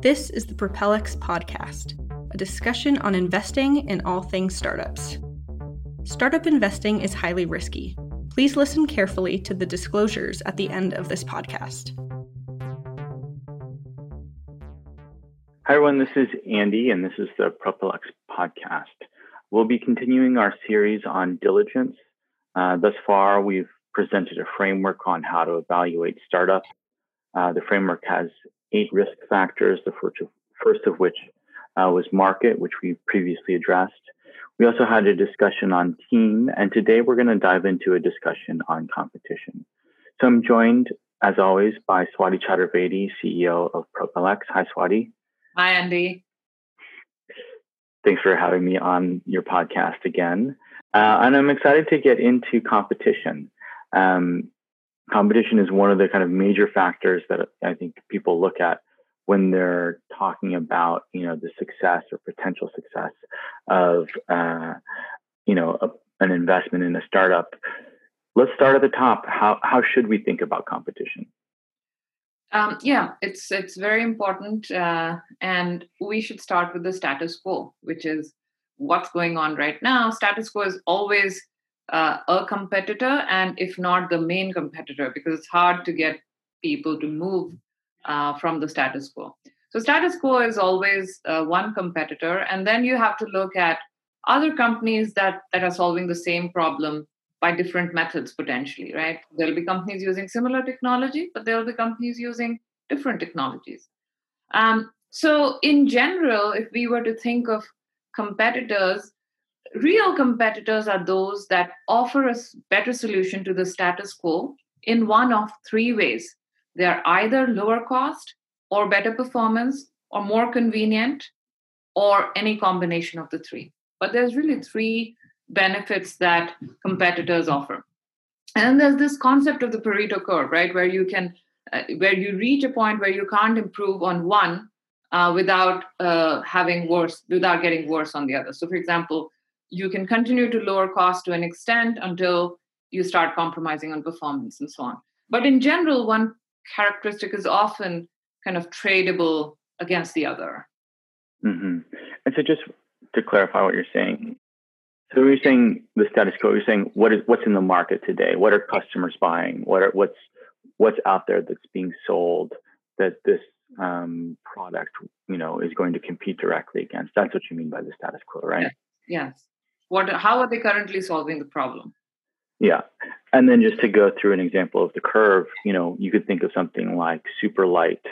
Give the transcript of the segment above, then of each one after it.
This is the Propelx podcast, a discussion on investing in all things startups. Startup investing is highly risky. Please listen carefully to the disclosures at the end of this podcast. Hi, everyone. This is Andy, and this is the Propelx podcast. We'll be continuing our series on diligence. Uh, thus far, we've presented a framework on how to evaluate startups. Uh, the framework has eight risk factors, the first of, first of which uh, was market, which we previously addressed. We also had a discussion on team, and today we're going to dive into a discussion on competition. So I'm joined, as always, by Swati Chaturvedi, CEO of Propelx. Hi, Swati. Hi, Andy. Thanks for having me on your podcast again. Uh, and I'm excited to get into competition. Um, competition is one of the kind of major factors that I think people look at when they're talking about you know the success or potential success of uh, you know a, an investment in a startup. Let's start at the top. How how should we think about competition? Um, yeah, it's it's very important, uh, and we should start with the status quo, which is what's going on right now. Status quo is always uh, a competitor and if not the main competitor because it's hard to get people to move uh, from the status quo. So status quo is always uh, one competitor and then you have to look at other companies that that are solving the same problem by different methods potentially right? There'll be companies using similar technology but there'll be companies using different technologies. Um, so in general if we were to think of competitors real competitors are those that offer a better solution to the status quo in one of three ways. They are either lower cost or better performance or more convenient or any combination of the three. But there's really three benefits that competitors offer. And there's this concept of the Pareto curve, right, where you can uh, where you reach a point where you can't improve on one uh, without uh, having worse, without getting worse on the other. So, for example, you can continue to lower cost to an extent until you start compromising on performance and so on. But in general, one characteristic is often kind of tradable against the other. Mm-hmm. And so, just to clarify what you're saying, so you're saying the status quo. You're saying what is what's in the market today? What are customers buying? What are what's what's out there that's being sold that this um, product, you know, is going to compete directly against? That's what you mean by the status quo, right? Yes. yes what how are they currently solving the problem? Yeah. And then just to go through an example of the curve you know you could think of something like super light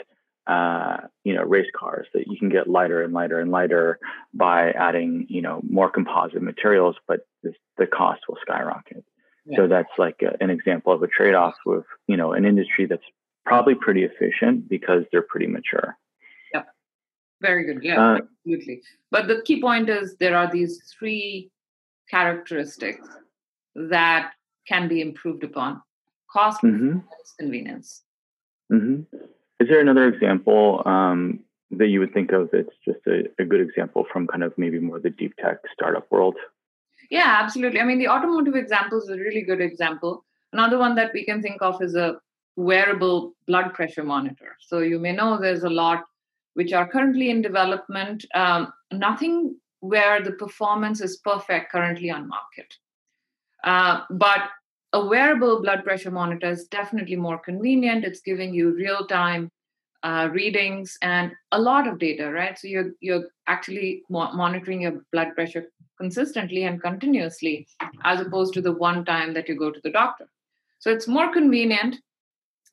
uh, you know race cars that you can get lighter and lighter and lighter by adding you know more composite materials but this, the cost will skyrocket. Yeah. so that's like a, an example of a trade-off with you know an industry that's probably pretty efficient because they're pretty mature. Yep very good. Yeah uh, absolutely. But the key point is there are these three characteristics that can be improved upon. Cost mm-hmm. convenience. Mm-hmm. is there another example um, that you would think of that's just a, a, good example from kind of maybe more the deep tech startup world? Yeah absolutely. I mean the automotive example is a really good example. Another one that we can think of is a wearable blood pressure monitor. So you may know there's a lot which are currently in development. Um, nothing where the performance is perfect currently on market. Uh, but a wearable blood pressure monitor is definitely more convenient. It's giving you real time uh, readings and a lot of data, right? So you're you're actually mo- monitoring your blood pressure consistently and continuously, as opposed to the one time that you go to the doctor. So it's more convenient.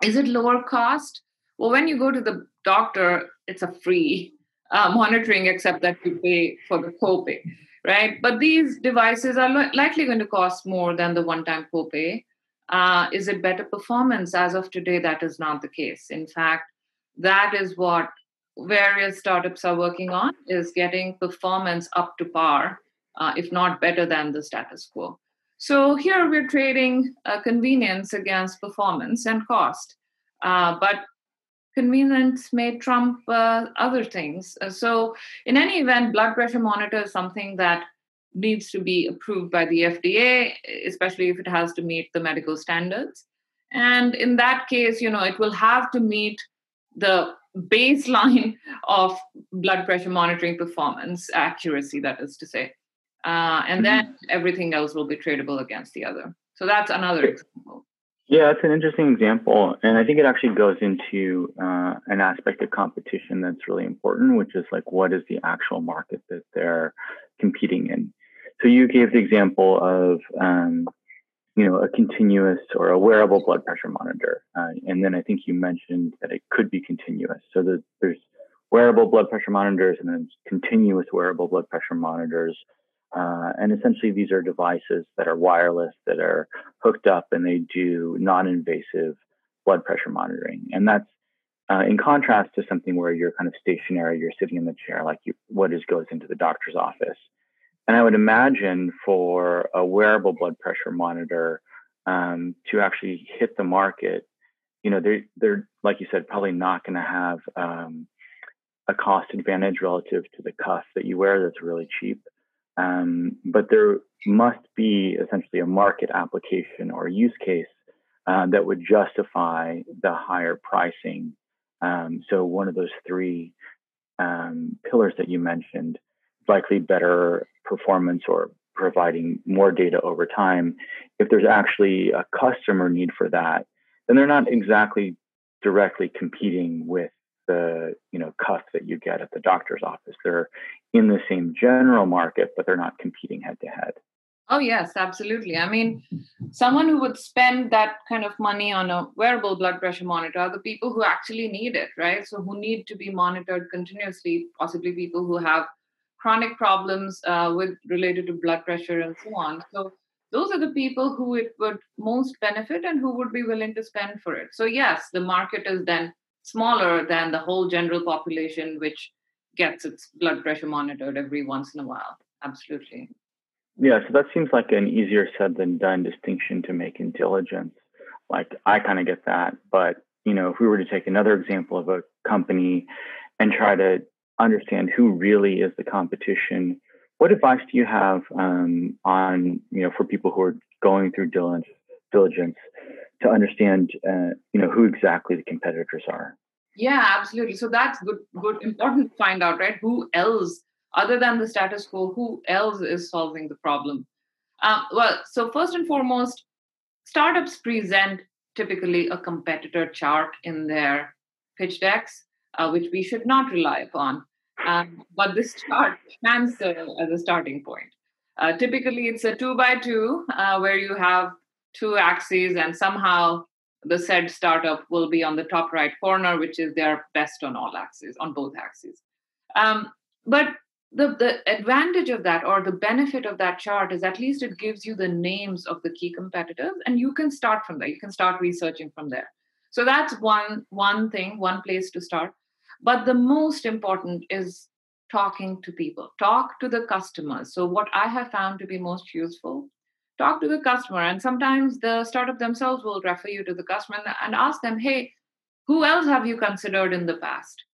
Is it lower cost? Well, when you go to the doctor, it's a free uh, monitoring except that you pay for the copay, right? But these devices are li- likely going to cost more than the one-time copay. Uh, is it better performance? As of today, that is not the case. In fact, that is what various startups are working on: is getting performance up to par, uh, if not better than the status quo. So here we're trading uh, convenience against performance and cost. Uh, but convenience may trump uh, other things. Uh, so, in any event, blood pressure monitor is something that needs to be approved by the FDA, especially if it has to meet the medical standards. And in that case, you know, it will have to meet the baseline of blood pressure monitoring performance accuracy that is to say uh, and mm-hmm. then everything else will be tradable against the other so that's another example yeah it's an interesting example and i think it actually goes into uh, an aspect of competition that's really important which is like what is the actual market that they're competing in so you gave the example of um, you know, a continuous or a wearable blood pressure monitor. Uh, and then I think you mentioned that it could be continuous. So the, there's wearable blood pressure monitors and then continuous wearable blood pressure monitors. Uh, and essentially, these are devices that are wireless, that are hooked up, and they do non invasive blood pressure monitoring. And that's uh, in contrast to something where you're kind of stationary, you're sitting in the chair, like you, what is goes into the doctor's office. And I would imagine for a wearable blood pressure monitor um, to actually hit the market, you know, they're, they're like you said, probably not going to have um, a cost advantage relative to the cuff that you wear that's really cheap. Um, but there must be essentially a market application or use case uh, that would justify the higher pricing. Um, so one of those three um, pillars that you mentioned likely better performance or providing more data over time, if there's actually a customer need for that, then they're not exactly directly competing with the you know cuff that you get at the doctor's office. They're in the same general market, but they're not competing head to head. Oh yes, absolutely. I mean, someone who would spend that kind of money on a wearable blood pressure monitor are the people who actually need it, right? So who need to be monitored continuously, possibly people who have chronic problems uh, with related to blood pressure and so on. So those are the people who it would most benefit and who would be willing to spend for it. So yes, the market is then smaller than the whole general population, which gets its blood pressure monitored every once in a while. Absolutely. Yeah, so that seems like an easier said than done distinction to make in diligence. Like I kind of get that, but you know, if we were to take another example of a company and try to understand who really is the competition. What advice do you have um, on you know for people who are going through diligence, diligence to understand uh, you know who exactly the competitors are? Yeah, absolutely. So that's good, good, important to find out, right? Who else, other than the status quo, who else is solving the problem? Um, well, so first and foremost, startups present typically a competitor chart in their pitch decks uh, which we should not rely upon. Um, but this chart can serve as a starting point. Uh, typically, it's a two by two uh, where you have two axes, and somehow the said startup will be on the top right corner, which is their best on all axes, on both axes. Um, but the, the advantage of that or the benefit of that chart is at least it gives you the names of the key competitors, and you can start from there. You can start researching from there. So that's one one thing, one place to start. But the most important is talking to people, talk to the customers. So, what I have found to be most useful, talk to the customer. And sometimes the startup themselves will refer you to the customer and ask them, hey, who else have you considered in the past?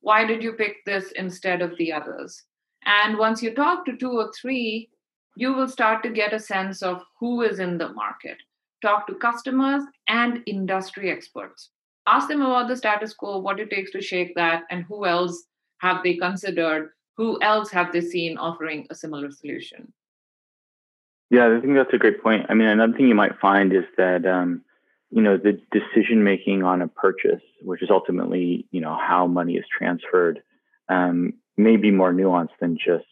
Why did you pick this instead of the others? And once you talk to two or three, you will start to get a sense of who is in the market. Talk to customers and industry experts ask them about the status quo, what it takes to shake that, and who else have they considered, who else have they seen offering a similar solution. Yeah, I think that's a great point. I mean, another thing you might find is that um, you know the decision making on a purchase, which is ultimately you know how money is transferred, um, may be more nuanced than just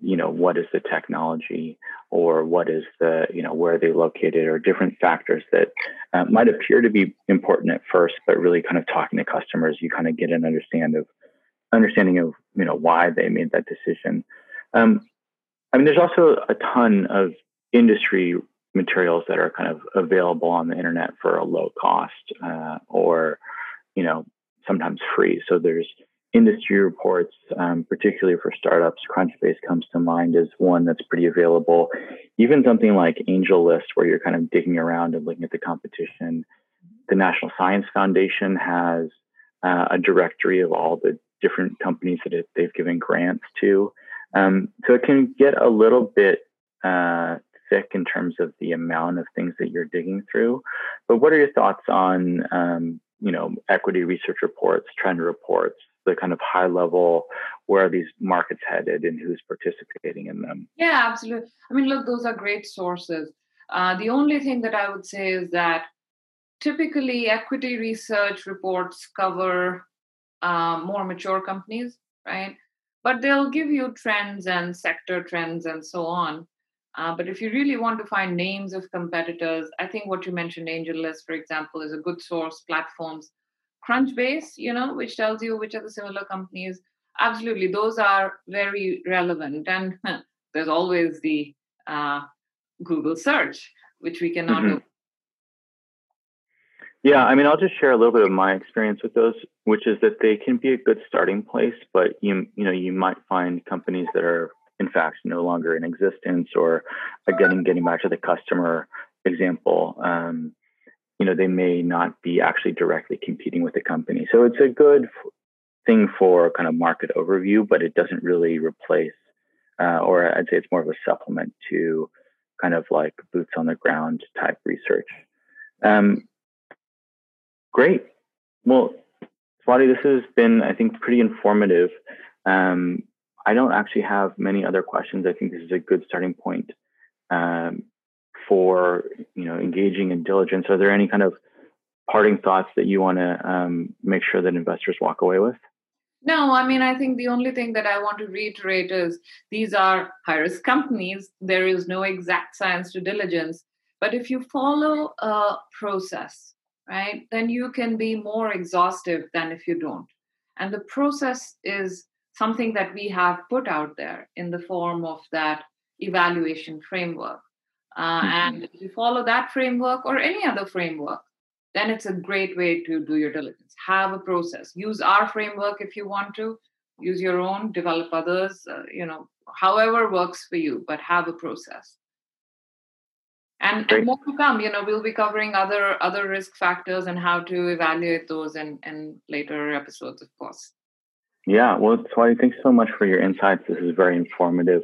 you know what is the technology or what is the you know where are they located or different factors that uh, might appear to be important at first but really kind of talking to customers you kind of get an understand of understanding of you know why they made that decision um, i mean there's also a ton of industry materials that are kind of available on the internet for a low cost uh, or you know sometimes free so there's industry reports, um, particularly for startups, Crunchbase comes to mind as one that's pretty available. Even something like AngelList, where you're kind of digging around and looking at the competition. The National Science Foundation has uh, a directory of all the different companies that it, they've given grants to. Um, so it can get a little bit uh, thick in terms of the amount of things that you're digging through. But what are your thoughts on um, you know, equity research reports, trend reports, the kind of high level where are these markets headed and who's participating in them. Yeah, absolutely. I mean, look, those are great sources. Uh, the only thing that I would say is that typically equity research reports cover uh, more mature companies, right? But they'll give you trends and sector trends and so on. Uh, but if you really want to find names of competitors, I think what you mentioned, AngelList, for example, is a good source. Platforms, Crunchbase, you know, which tells you which are the similar companies. Absolutely, those are very relevant. And there's always the uh, Google search, which we cannot mm-hmm. Yeah, I mean, I'll just share a little bit of my experience with those, which is that they can be a good starting place, but you you know you might find companies that are in fact no longer in existence, or again, getting back to the customer example, um, you know, they may not be actually directly competing with the company. So it's a good thing for kind of market overview, but it doesn't really replace, uh, or I'd say it's more of a supplement to kind of like boots on the ground type research. Um, Great. Well, Swati, this has been, I think, pretty informative. Um, I don't actually have many other questions. I think this is a good starting point um, for you know engaging in diligence. Are there any kind of parting thoughts that you want to um, make sure that investors walk away with? No, I mean, I think the only thing that I want to reiterate is these are high risk companies. There is no exact science to diligence. But if you follow a process, right, then you can be more exhaustive than if you don't. And the process is something that we have put out there in the form of that evaluation framework. Uh, mm-hmm. And if you follow that framework or any other framework, then it's a great way to do your diligence. Have a process. Use our framework if you want to. Use your own. Develop others. Uh, you know, however works for you, but have a process and, and, more to come you know we'll be covering other other risk factors and how to evaluate those in in later episodes of course. Yeah well Swati, thanks so much for your insights. This is very informative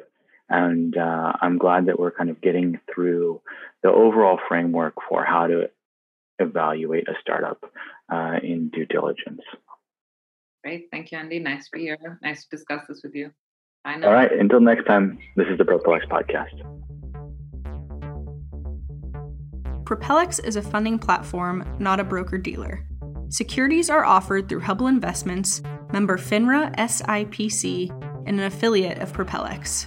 and uh, i'm glad that we're kind of getting through the overall framework for how to evaluate a startup uh, in due diligence. Great. Thank you andy. Nice to be here. Nice to discuss this with you. All right. Until next time this is the propelx podcast Propelx is a funding platform, not a broker dealer. Securities are offered through Hubble Investments, member FINRA SIPC, and an affiliate of Propelx.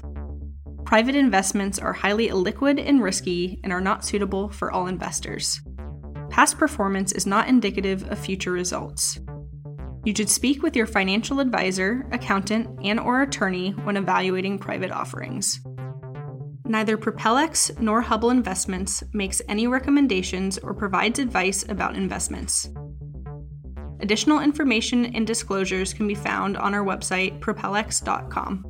Private investments are highly illiquid and risky and are not suitable for all investors. Past performance is not indicative of future results. You should speak with your financial advisor, accountant, and or attorney when evaluating private offerings. Neither Propelx nor Hubble Investments makes any recommendations or provides advice about investments. Additional information and disclosures can be found on our website, propelx.com.